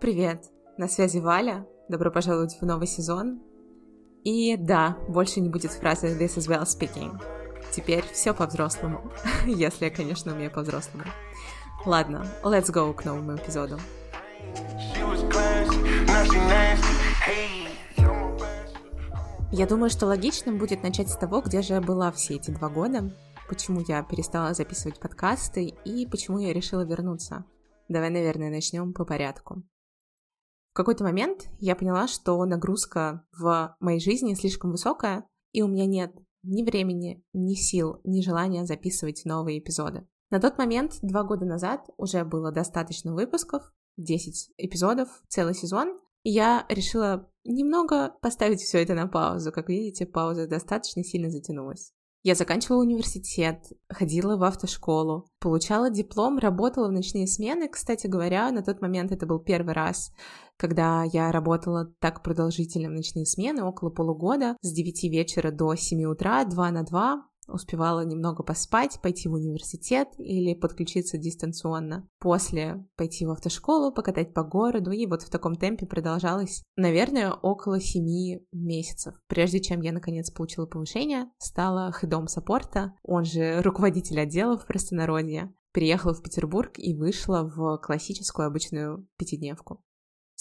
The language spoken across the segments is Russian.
Привет, на связи Валя, добро пожаловать в новый сезон. И да, больше не будет фразы «this is well speaking». Теперь все по-взрослому, если я, конечно, умею по-взрослому. Ладно, let's go к новому эпизоду. Я думаю, что логичным будет начать с того, где же я была все эти два года, почему я перестала записывать подкасты и почему я решила вернуться. Давай, наверное, начнем по порядку. Какой-то момент я поняла, что нагрузка в моей жизни слишком высокая, и у меня нет ни времени, ни сил, ни желания записывать новые эпизоды. На тот момент, два года назад, уже было достаточно выпусков, 10 эпизодов, целый сезон, и я решила немного поставить все это на паузу. Как видите, пауза достаточно сильно затянулась. Я заканчивала университет, ходила в автошколу, получала диплом, работала в ночные смены. Кстати говоря, на тот момент это был первый раз, когда я работала так продолжительно в ночные смены, около полугода, с 9 вечера до 7 утра, 2 на 2, успевала немного поспать, пойти в университет или подключиться дистанционно. После пойти в автошколу, покатать по городу, и вот в таком темпе продолжалось, наверное, около семи месяцев. Прежде чем я, наконец, получила повышение, стала хедом саппорта, он же руководитель отдела в простонародье, приехала в Петербург и вышла в классическую обычную пятидневку.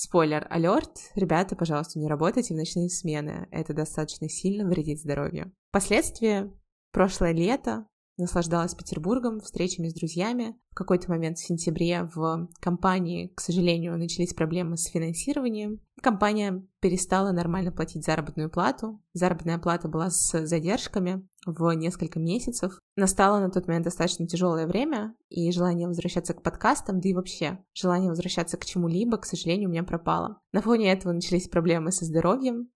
Спойлер, алерт, ребята, пожалуйста, не работайте в ночные смены, это достаточно сильно вредит здоровью. Последствия Прошлое лето наслаждалась Петербургом, встречами с друзьями. В какой-то момент в сентябре в компании, к сожалению, начались проблемы с финансированием. Компания перестала нормально платить заработную плату. Заработная плата была с задержками в несколько месяцев. Настало на тот момент достаточно тяжелое время, и желание возвращаться к подкастам, да и вообще желание возвращаться к чему-либо, к сожалению, у меня пропало. На фоне этого начались проблемы со здоровьем,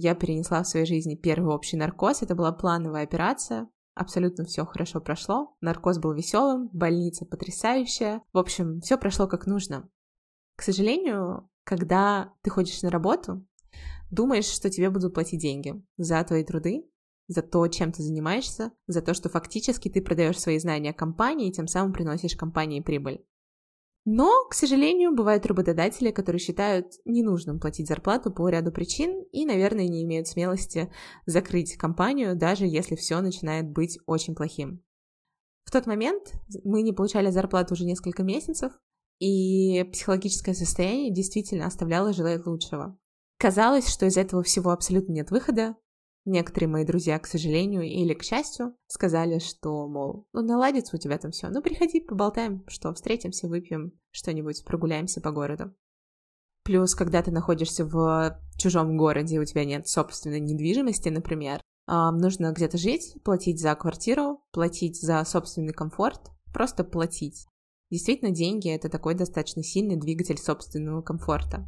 я перенесла в своей жизни первый общий наркоз. Это была плановая операция. Абсолютно все хорошо прошло. Наркоз был веселым, больница потрясающая. В общем, все прошло как нужно. К сожалению, когда ты ходишь на работу, думаешь, что тебе будут платить деньги за твои труды, за то, чем ты занимаешься, за то, что фактически ты продаешь свои знания компании и тем самым приносишь компании прибыль. Но, к сожалению, бывают работодатели, которые считают ненужным платить зарплату по ряду причин и, наверное, не имеют смелости закрыть компанию, даже если все начинает быть очень плохим. В тот момент мы не получали зарплату уже несколько месяцев, и психологическое состояние действительно оставляло желать лучшего. Казалось, что из этого всего абсолютно нет выхода, Некоторые мои друзья, к сожалению или к счастью, сказали, что, мол, ну наладится у тебя там все, ну приходи, поболтаем, что встретимся, выпьем что-нибудь, прогуляемся по городу. Плюс, когда ты находишься в чужом городе, у тебя нет собственной недвижимости, например, нужно где-то жить, платить за квартиру, платить за собственный комфорт, просто платить. Действительно, деньги — это такой достаточно сильный двигатель собственного комфорта.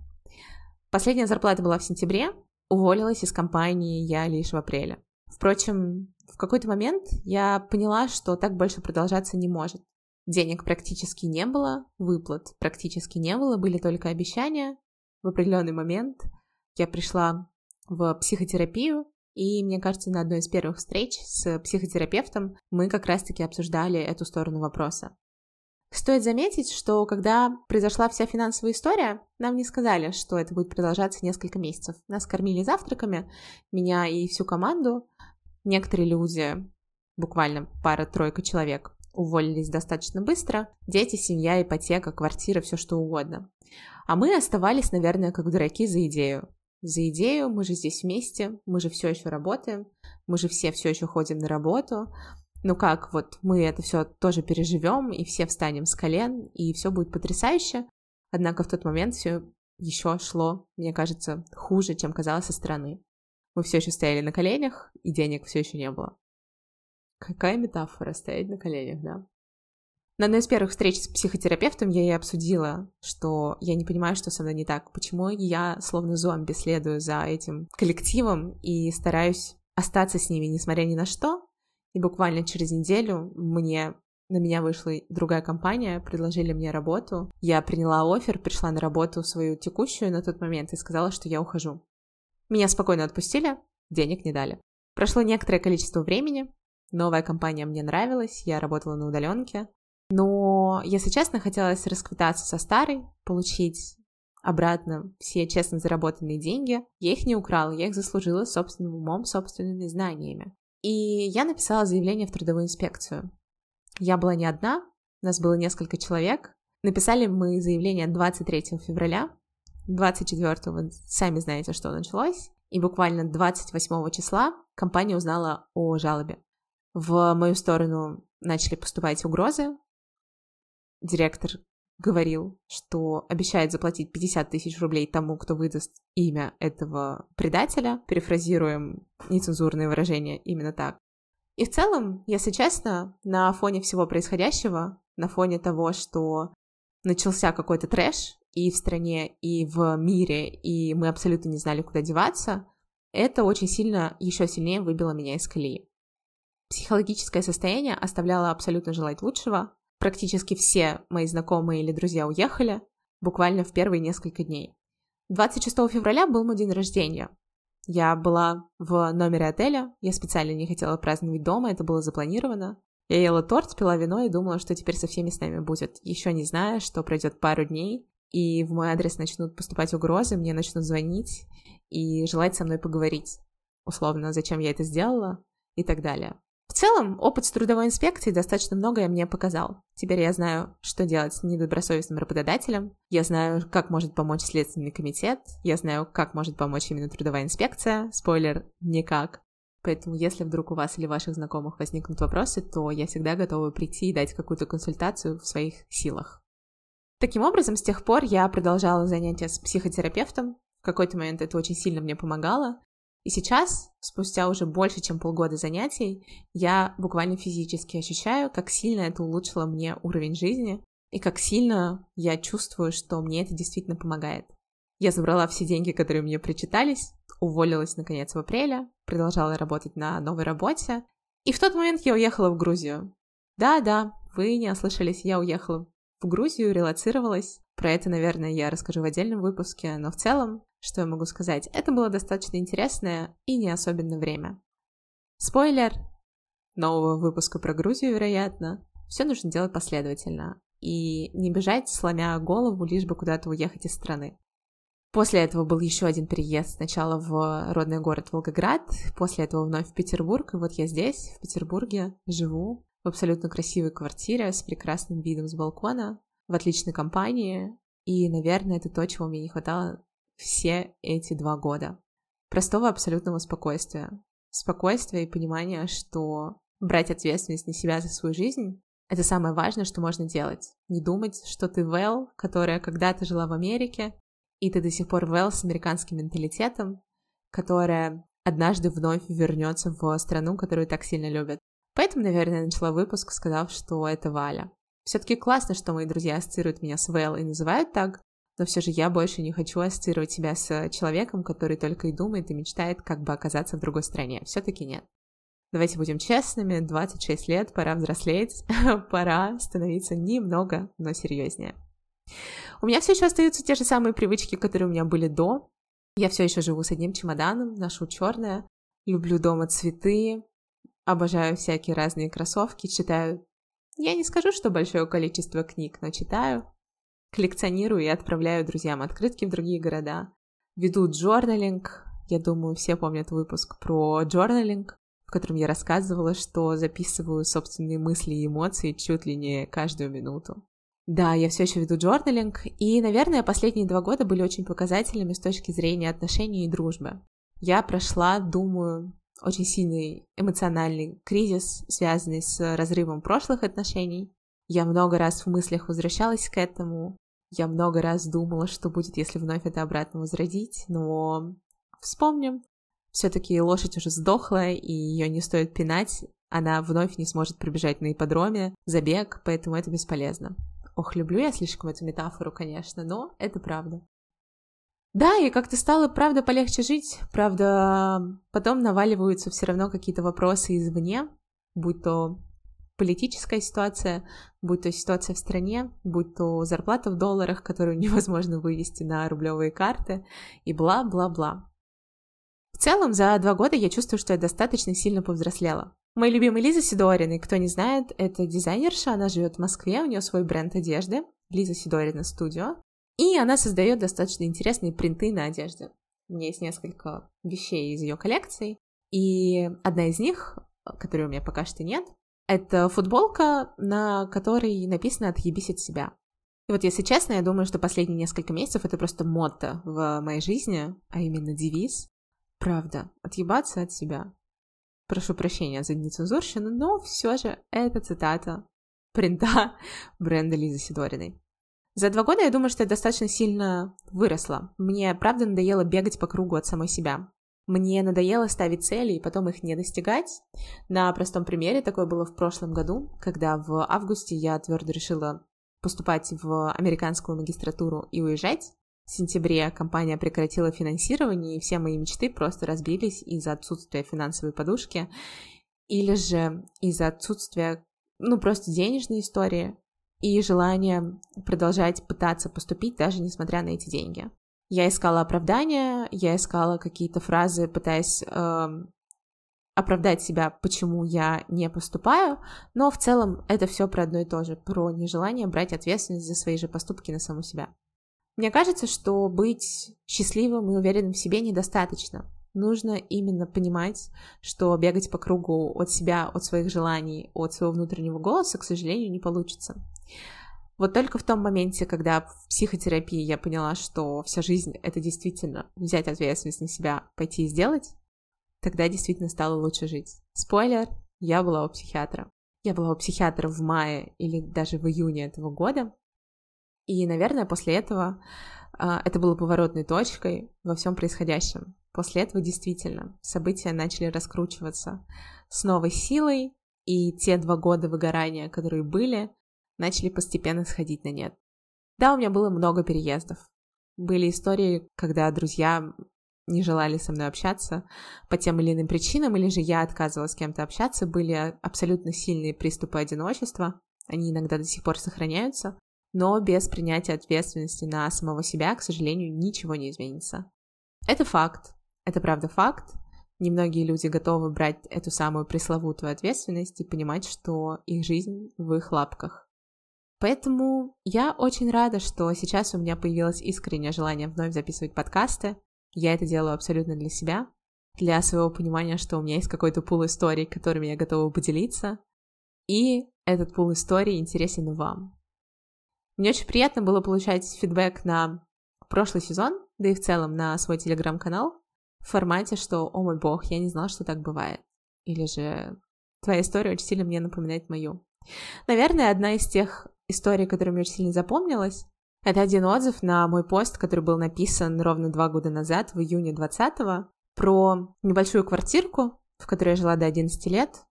Последняя зарплата была в сентябре, Уволилась из компании я лишь в апреле. Впрочем, в какой-то момент я поняла, что так больше продолжаться не может. Денег практически не было, выплат практически не было, были только обещания. В определенный момент я пришла в психотерапию, и мне кажется, на одной из первых встреч с психотерапевтом мы как раз-таки обсуждали эту сторону вопроса. Стоит заметить, что когда произошла вся финансовая история, нам не сказали, что это будет продолжаться несколько месяцев. Нас кормили завтраками, меня и всю команду. Некоторые люди, буквально пара-тройка человек, уволились достаточно быстро. Дети, семья, ипотека, квартира, все что угодно. А мы оставались, наверное, как дураки за идею. За идею, мы же здесь вместе, мы же все еще работаем, мы же все все еще ходим на работу, ну как, вот мы это все тоже переживем, и все встанем с колен, и все будет потрясающе. Однако в тот момент все еще шло, мне кажется, хуже, чем казалось со стороны. Мы все еще стояли на коленях, и денег все еще не было. Какая метафора стоять на коленях, да? На одной из первых встреч с психотерапевтом я ей обсудила, что я не понимаю, что со мной не так, почему я словно зомби следую за этим коллективом и стараюсь остаться с ними, несмотря ни на что, и буквально через неделю мне на меня вышла другая компания, предложили мне работу. Я приняла офер, пришла на работу свою текущую на тот момент и сказала, что я ухожу. Меня спокойно отпустили, денег не дали. Прошло некоторое количество времени, новая компания мне нравилась, я работала на удаленке, но, если честно, хотелось расквитаться со старой, получить обратно все честно заработанные деньги. Я их не украла, я их заслужила собственным умом, собственными знаниями. И я написала заявление в трудовую инспекцию. Я была не одна, нас было несколько человек. Написали мы заявление 23 февраля, 24 сами знаете, что началось, и буквально 28 числа компания узнала о жалобе. В мою сторону начали поступать угрозы. Директор говорил, что обещает заплатить 50 тысяч рублей тому, кто выдаст имя этого предателя. Перефразируем нецензурные выражения именно так. И в целом, если честно, на фоне всего происходящего, на фоне того, что начался какой-то трэш и в стране, и в мире, и мы абсолютно не знали, куда деваться, это очень сильно, еще сильнее выбило меня из колеи. Психологическое состояние оставляло абсолютно желать лучшего. Практически все мои знакомые или друзья уехали буквально в первые несколько дней. 26 февраля был мой день рождения. Я была в номере отеля, я специально не хотела праздновать дома, это было запланировано. Я ела торт, пила вино и думала, что теперь со всеми с нами будет, еще не зная, что пройдет пару дней, и в мой адрес начнут поступать угрозы, мне начнут звонить и желать со мной поговорить. Условно, зачем я это сделала и так далее. Целом, опыт с трудовой инспекцией достаточно многое мне показал. Теперь я знаю, что делать с недобросовестным работодателем, я знаю, как может помочь Следственный комитет, я знаю, как может помочь именно трудовая инспекция. Спойлер, никак. Поэтому, если вдруг у вас или ваших знакомых возникнут вопросы, то я всегда готова прийти и дать какую-то консультацию в своих силах. Таким образом, с тех пор я продолжала занятия с психотерапевтом. В какой-то момент это очень сильно мне помогало. И сейчас, спустя уже больше, чем полгода занятий, я буквально физически ощущаю, как сильно это улучшило мне уровень жизни, и как сильно я чувствую, что мне это действительно помогает. Я забрала все деньги, которые мне причитались, уволилась, наконец, в апреле, продолжала работать на новой работе, и в тот момент я уехала в Грузию. Да-да, вы не ослышались, я уехала в Грузию, релацировалась. Про это, наверное, я расскажу в отдельном выпуске, но в целом что я могу сказать? Это было достаточно интересное и не особенно время. Спойлер нового выпуска про Грузию, вероятно. Все нужно делать последовательно и не бежать, сломя голову, лишь бы куда-то уехать из страны. После этого был еще один переезд. Сначала в родной город Волгоград, после этого вновь в Петербург. И вот я здесь, в Петербурге, живу в абсолютно красивой квартире с прекрасным видом с балкона, в отличной компании. И, наверное, это то, чего мне не хватало все эти два года. Простого абсолютного спокойствия. Спокойствия и понимания, что брать ответственность на себя за свою жизнь — это самое важное, что можно делать. Не думать, что ты Вэл, которая когда-то жила в Америке, и ты до сих пор Вэл с американским менталитетом, которая однажды вновь вернется в страну, которую так сильно любят. Поэтому, наверное, я начала выпуск, сказав, что это Валя. Все-таки классно, что мои друзья ассоциируют меня с Вэл и называют так, но все же я больше не хочу ассоциировать себя с человеком, который только и думает и мечтает, как бы оказаться в другой стране. Все-таки нет. Давайте будем честными, 26 лет, пора взрослеть, пора становиться немного, но серьезнее. У меня все еще остаются те же самые привычки, которые у меня были до. Я все еще живу с одним чемоданом, ношу черное, люблю дома цветы, обожаю всякие разные кроссовки, читаю. Я не скажу, что большое количество книг, но читаю коллекционирую и отправляю друзьям открытки в другие города. Веду джорналинг. Я думаю, все помнят выпуск про джорналинг, в котором я рассказывала, что записываю собственные мысли и эмоции чуть ли не каждую минуту. Да, я все еще веду джорналинг, и, наверное, последние два года были очень показательными с точки зрения отношений и дружбы. Я прошла, думаю, очень сильный эмоциональный кризис, связанный с разрывом прошлых отношений. Я много раз в мыслях возвращалась к этому. Я много раз думала, что будет, если вновь это обратно возродить, но вспомним. Все-таки лошадь уже сдохла, и ее не стоит пинать. Она вновь не сможет пробежать на ипподроме, забег, поэтому это бесполезно. Ох, люблю я слишком эту метафору, конечно, но это правда. Да, и как-то стало, правда, полегче жить, правда, потом наваливаются все равно какие-то вопросы извне, будь то политическая ситуация, будь то ситуация в стране, будь то зарплата в долларах, которую невозможно вывести на рублевые карты, и бла-бла-бла. В целом, за два года я чувствую, что я достаточно сильно повзрослела. Мой любимый Лиза Сидорина, и кто не знает, это дизайнерша, она живет в Москве, у нее свой бренд одежды, Лиза Сидорина Студио. И она создает достаточно интересные принты на одежде. У меня есть несколько вещей из ее коллекции, и одна из них, которой у меня пока что нет, это футболка, на которой написано «Отъебись от себя». И вот, если честно, я думаю, что последние несколько месяцев это просто мотто в моей жизни, а именно девиз. Правда, отъебаться от себя. Прошу прощения за нецензурщину, но все же это цитата принта бренда Лизы Сидориной. За два года я думаю, что я достаточно сильно выросла. Мне, правда, надоело бегать по кругу от самой себя. Мне надоело ставить цели и потом их не достигать. На простом примере такое было в прошлом году, когда в августе я твердо решила поступать в американскую магистратуру и уезжать. В сентябре компания прекратила финансирование, и все мои мечты просто разбились из-за отсутствия финансовой подушки или же из-за отсутствия, ну, просто денежной истории и желания продолжать пытаться поступить, даже несмотря на эти деньги. Я искала оправдания, я искала какие-то фразы, пытаясь э, оправдать себя, почему я не поступаю, но в целом это все про одно и то же, про нежелание брать ответственность за свои же поступки на саму себя. Мне кажется, что быть счастливым и уверенным в себе недостаточно. Нужно именно понимать, что бегать по кругу от себя, от своих желаний, от своего внутреннего голоса, к сожалению, не получится. Вот только в том моменте, когда в психотерапии я поняла, что вся жизнь — это действительно взять ответственность на себя, пойти и сделать, тогда действительно стало лучше жить. Спойлер, я была у психиатра. Я была у психиатра в мае или даже в июне этого года. И, наверное, после этого а, это было поворотной точкой во всем происходящем. После этого действительно события начали раскручиваться с новой силой, и те два года выгорания, которые были, начали постепенно сходить на нет. Да, у меня было много переездов. Были истории, когда друзья не желали со мной общаться по тем или иным причинам, или же я отказывалась с кем-то общаться, были абсолютно сильные приступы одиночества, они иногда до сих пор сохраняются, но без принятия ответственности на самого себя, к сожалению, ничего не изменится. Это факт, это правда факт. Немногие люди готовы брать эту самую пресловутую ответственность и понимать, что их жизнь в их лапках. Поэтому я очень рада, что сейчас у меня появилось искреннее желание вновь записывать подкасты. Я это делаю абсолютно для себя, для своего понимания, что у меня есть какой-то пул историй, которыми я готова поделиться. И этот пул историй интересен вам. Мне очень приятно было получать фидбэк на прошлый сезон, да и в целом на свой телеграм-канал в формате, что «О мой бог, я не знала, что так бывает». Или же «Твоя история очень сильно мне напоминает мою». Наверное, одна из тех история, которая мне очень сильно запомнилась, это один отзыв на мой пост, который был написан ровно два года назад, в июне 20-го, про небольшую квартирку, в которой я жила до 11 лет,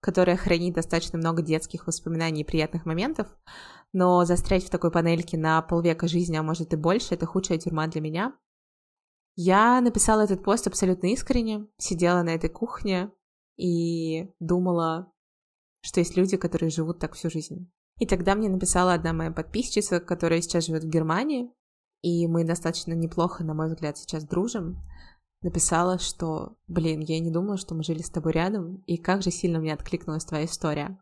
которая хранит достаточно много детских воспоминаний и приятных моментов, но застрять в такой панельке на полвека жизни, а может и больше, это худшая тюрьма для меня. Я написала этот пост абсолютно искренне, сидела на этой кухне и думала, что есть люди, которые живут так всю жизнь. И тогда мне написала одна моя подписчица, которая сейчас живет в Германии, и мы достаточно неплохо, на мой взгляд, сейчас дружим, написала, что, блин, я не думала, что мы жили с тобой рядом, и как же сильно мне откликнулась твоя история.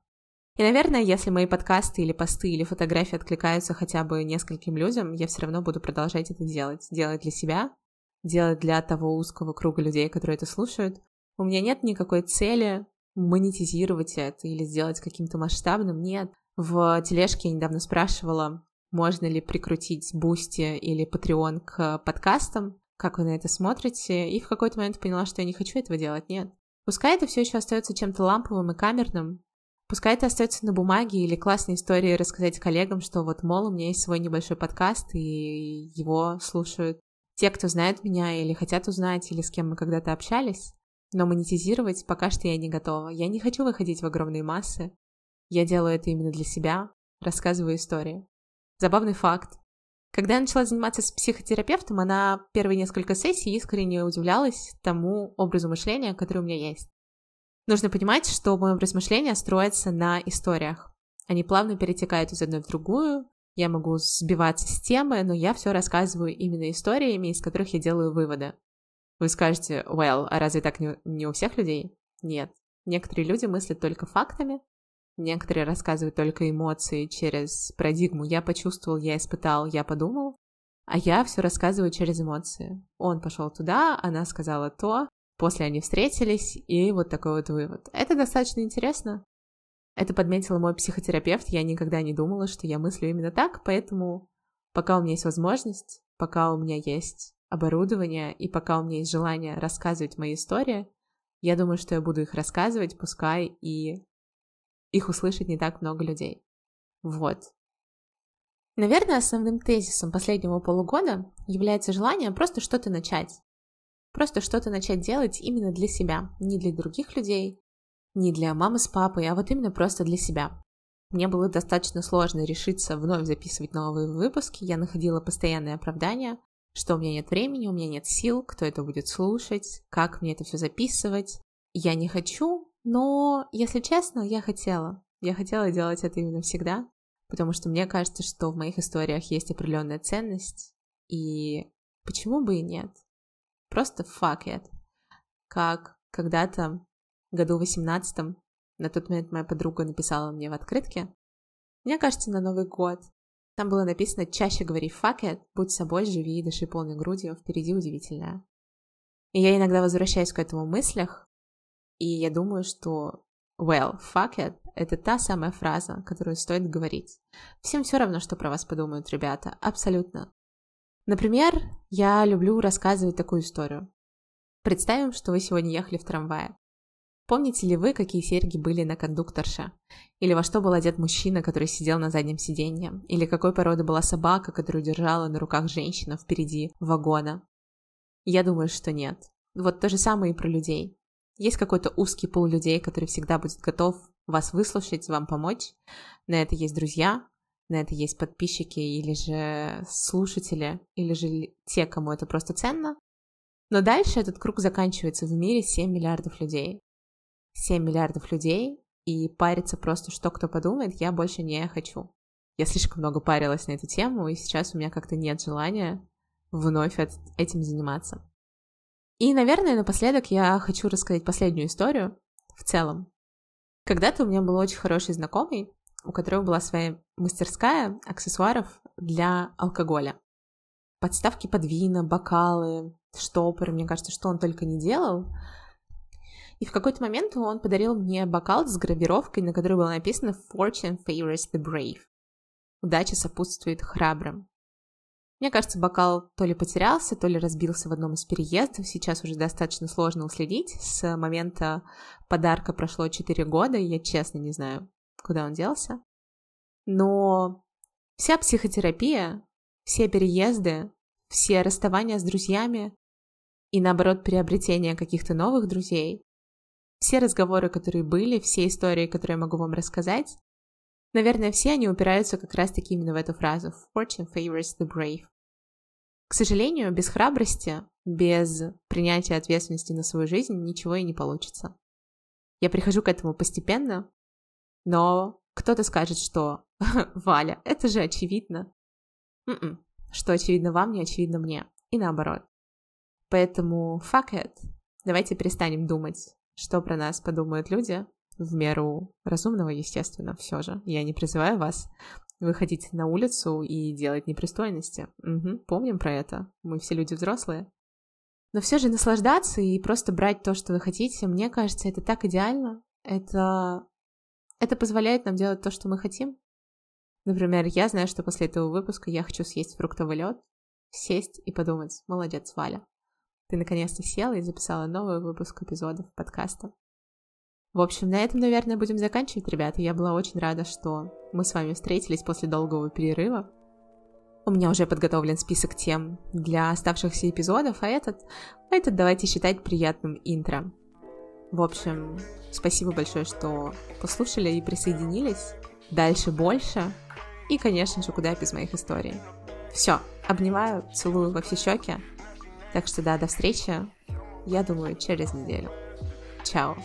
И, наверное, если мои подкасты или посты или фотографии откликаются хотя бы нескольким людям, я все равно буду продолжать это делать. Делать для себя, делать для того узкого круга людей, которые это слушают. У меня нет никакой цели монетизировать это или сделать каким-то масштабным. Нет. В тележке я недавно спрашивала, можно ли прикрутить Boosty или Patreon к подкастам, как вы на это смотрите, и в какой-то момент поняла, что я не хочу этого делать, нет. Пускай это все еще остается чем-то ламповым и камерным, пускай это остается на бумаге или классной истории рассказать коллегам, что вот, мол, у меня есть свой небольшой подкаст, и его слушают те, кто знает меня или хотят узнать, или с кем мы когда-то общались. Но монетизировать пока что я не готова. Я не хочу выходить в огромные массы. Я делаю это именно для себя, рассказываю истории. Забавный факт. Когда я начала заниматься с психотерапевтом, она первые несколько сессий искренне удивлялась тому образу мышления, который у меня есть. Нужно понимать, что мой образ мышления строится на историях. Они плавно перетекают из одной в другую, я могу сбиваться с темы, но я все рассказываю именно историями, из которых я делаю выводы. Вы скажете, well, а разве так не, не у всех людей? Нет. Некоторые люди мыслят только фактами, Некоторые рассказывают только эмоции через парадигму «я почувствовал, я испытал, я подумал», а я все рассказываю через эмоции. Он пошел туда, она сказала то, после они встретились, и вот такой вот вывод. Это достаточно интересно. Это подметил мой психотерапевт, я никогда не думала, что я мыслю именно так, поэтому пока у меня есть возможность, пока у меня есть оборудование и пока у меня есть желание рассказывать мои истории, я думаю, что я буду их рассказывать, пускай и их услышит не так много людей. Вот. Наверное, основным тезисом последнего полугода является желание просто что-то начать. Просто что-то начать делать именно для себя, не для других людей, не для мамы с папой, а вот именно просто для себя. Мне было достаточно сложно решиться вновь записывать новые выпуски, я находила постоянные оправдания, что у меня нет времени, у меня нет сил, кто это будет слушать, как мне это все записывать. Я не хочу, но, если честно, я хотела. Я хотела делать это именно всегда, потому что мне кажется, что в моих историях есть определенная ценность, и почему бы и нет? Просто fuck it. Как когда-то году 18 на тот момент моя подруга написала мне в открытке, мне кажется, на Новый год. Там было написано «Чаще говори fuck it, будь собой, живи и дыши полной грудью, впереди удивительное». И я иногда возвращаюсь к этому в мыслях, и я думаю, что well, fuck it — это та самая фраза, которую стоит говорить. Всем все равно, что про вас подумают ребята, абсолютно. Например, я люблю рассказывать такую историю. Представим, что вы сегодня ехали в трамвае. Помните ли вы, какие серьги были на кондукторше? Или во что был одет мужчина, который сидел на заднем сиденье? Или какой породы была собака, которую держала на руках женщина впереди вагона? Я думаю, что нет. Вот то же самое и про людей. Есть какой-то узкий пул людей, который всегда будет готов вас выслушать, вам помочь. На это есть друзья, на это есть подписчики или же слушатели, или же те, кому это просто ценно. Но дальше этот круг заканчивается в мире 7 миллиардов людей. 7 миллиардов людей, и париться просто, что кто подумает, я больше не хочу. Я слишком много парилась на эту тему, и сейчас у меня как-то нет желания вновь этим заниматься. И, наверное, напоследок я хочу рассказать последнюю историю в целом. Когда-то у меня был очень хороший знакомый, у которого была своя мастерская аксессуаров для алкоголя. Подставки под вина, бокалы, штопоры, мне кажется, что он только не делал. И в какой-то момент он подарил мне бокал с гравировкой, на которой было написано «Fortune favors the brave». Удача сопутствует храбрым. Мне кажется, бокал то ли потерялся, то ли разбился в одном из переездов. Сейчас уже достаточно сложно уследить. С момента подарка прошло 4 года, и я честно не знаю, куда он делся. Но вся психотерапия, все переезды, все расставания с друзьями и, наоборот, приобретение каких-то новых друзей, все разговоры, которые были, все истории, которые я могу вам рассказать, наверное, все они упираются как раз-таки именно в эту фразу «Fortune favors the brave». К сожалению, без храбрости, без принятия ответственности на свою жизнь ничего и не получится. Я прихожу к этому постепенно, но кто-то скажет, что «Валя, это же очевидно». м м-м, что очевидно вам, не очевидно мне. И наоборот. Поэтому fuck it. Давайте перестанем думать что про нас подумают люди, в меру разумного, естественно, все же. Я не призываю вас выходить на улицу и делать непристойности. Угу, помним про это. Мы все люди взрослые. Но все же наслаждаться и просто брать то, что вы хотите, мне кажется, это так идеально. Это, это позволяет нам делать то, что мы хотим. Например, я знаю, что после этого выпуска я хочу съесть фруктовый лед, сесть и подумать, молодец, Валя ты наконец-то села и записала новый выпуск эпизодов подкаста. В общем, на этом, наверное, будем заканчивать, ребята. Я была очень рада, что мы с вами встретились после долгого перерыва. У меня уже подготовлен список тем для оставшихся эпизодов, а этот, а этот давайте считать приятным интро. В общем, спасибо большое, что послушали и присоединились. Дальше больше. И, конечно же, куда без моих историй. Все, обнимаю, целую во все щеки. Так что да, до встречи, я думаю, через неделю. Чао.